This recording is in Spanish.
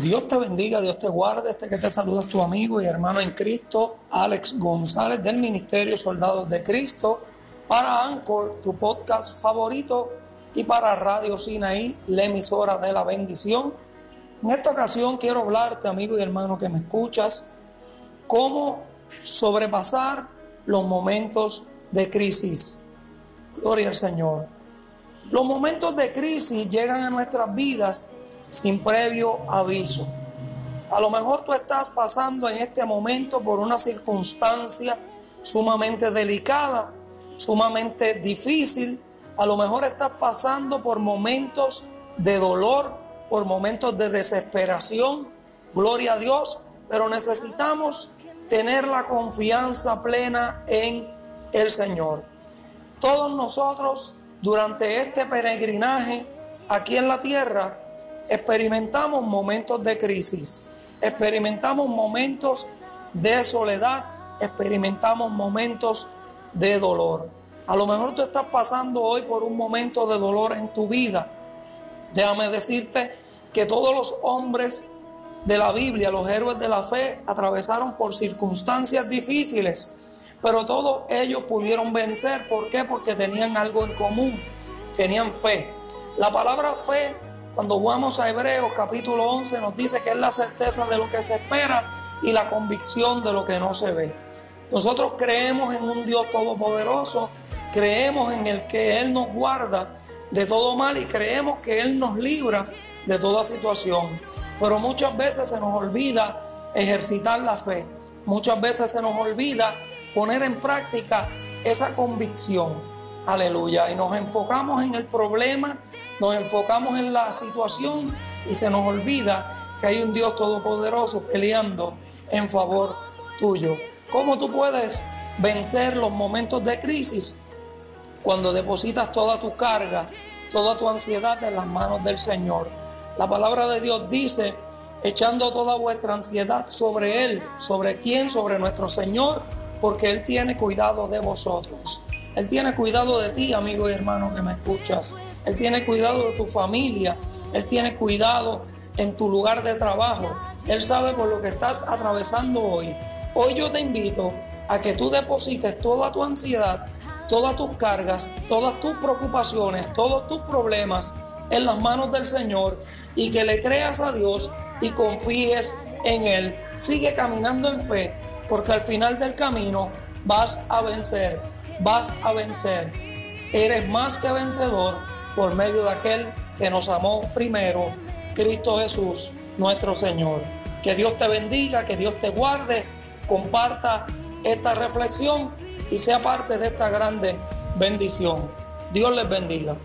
Dios te bendiga, Dios te guarde. Este que te saluda es tu amigo y hermano en Cristo, Alex González del Ministerio Soldados de Cristo, para Anchor, tu podcast favorito, y para Radio Sinaí, la emisora de la bendición. En esta ocasión quiero hablarte, amigo y hermano que me escuchas, cómo sobrepasar los momentos de crisis. Gloria al Señor. Los momentos de crisis llegan a nuestras vidas sin previo aviso. A lo mejor tú estás pasando en este momento por una circunstancia sumamente delicada, sumamente difícil. A lo mejor estás pasando por momentos de dolor, por momentos de desesperación. Gloria a Dios. Pero necesitamos tener la confianza plena en el Señor. Todos nosotros durante este peregrinaje aquí en la tierra experimentamos momentos de crisis, experimentamos momentos de soledad, experimentamos momentos de dolor. A lo mejor tú estás pasando hoy por un momento de dolor en tu vida. Déjame decirte que todos los hombres de la Biblia, los héroes de la fe, atravesaron por circunstancias difíciles, pero todos ellos pudieron vencer. ¿Por qué? Porque tenían algo en común, tenían fe. La palabra fe cuando vamos a Hebreos capítulo 11 nos dice que es la certeza de lo que se espera y la convicción de lo que no se ve. Nosotros creemos en un Dios todopoderoso, creemos en el que Él nos guarda de todo mal y creemos que Él nos libra de toda situación. Pero muchas veces se nos olvida ejercitar la fe, muchas veces se nos olvida poner en práctica esa convicción. Aleluya. Y nos enfocamos en el problema, nos enfocamos en la situación y se nos olvida que hay un Dios todopoderoso peleando en favor tuyo. ¿Cómo tú puedes vencer los momentos de crisis? Cuando depositas toda tu carga, toda tu ansiedad en las manos del Señor. La palabra de Dios dice, echando toda vuestra ansiedad sobre Él. ¿Sobre quién? Sobre nuestro Señor, porque Él tiene cuidado de vosotros. Él tiene cuidado de ti, amigo y hermano que me escuchas. Él tiene cuidado de tu familia. Él tiene cuidado en tu lugar de trabajo. Él sabe por lo que estás atravesando hoy. Hoy yo te invito a que tú deposites toda tu ansiedad, todas tus cargas, todas tus preocupaciones, todos tus problemas en las manos del Señor y que le creas a Dios y confíes en Él. Sigue caminando en fe porque al final del camino vas a vencer vas a vencer. Eres más que vencedor por medio de aquel que nos amó primero, Cristo Jesús, nuestro Señor. Que Dios te bendiga, que Dios te guarde, comparta esta reflexión y sea parte de esta grande bendición. Dios les bendiga.